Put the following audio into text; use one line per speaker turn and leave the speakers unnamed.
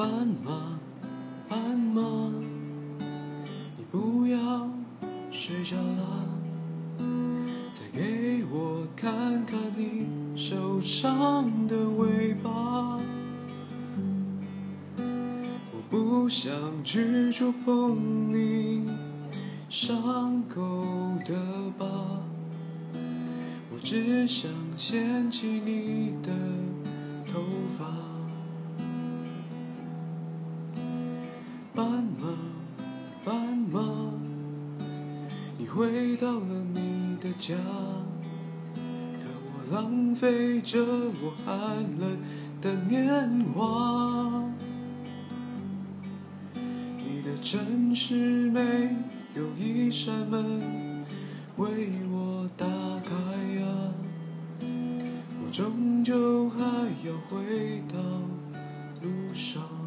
斑马，斑马，你不要睡着了，再给我看看你受伤的尾巴。我不想去触碰你伤口的疤，我只想掀起你的头发。斑马，斑马，你回到了你的家，可我浪费着我寒冷的年华。你的城市没有一扇门为我打开呀，我终究还要回到路上。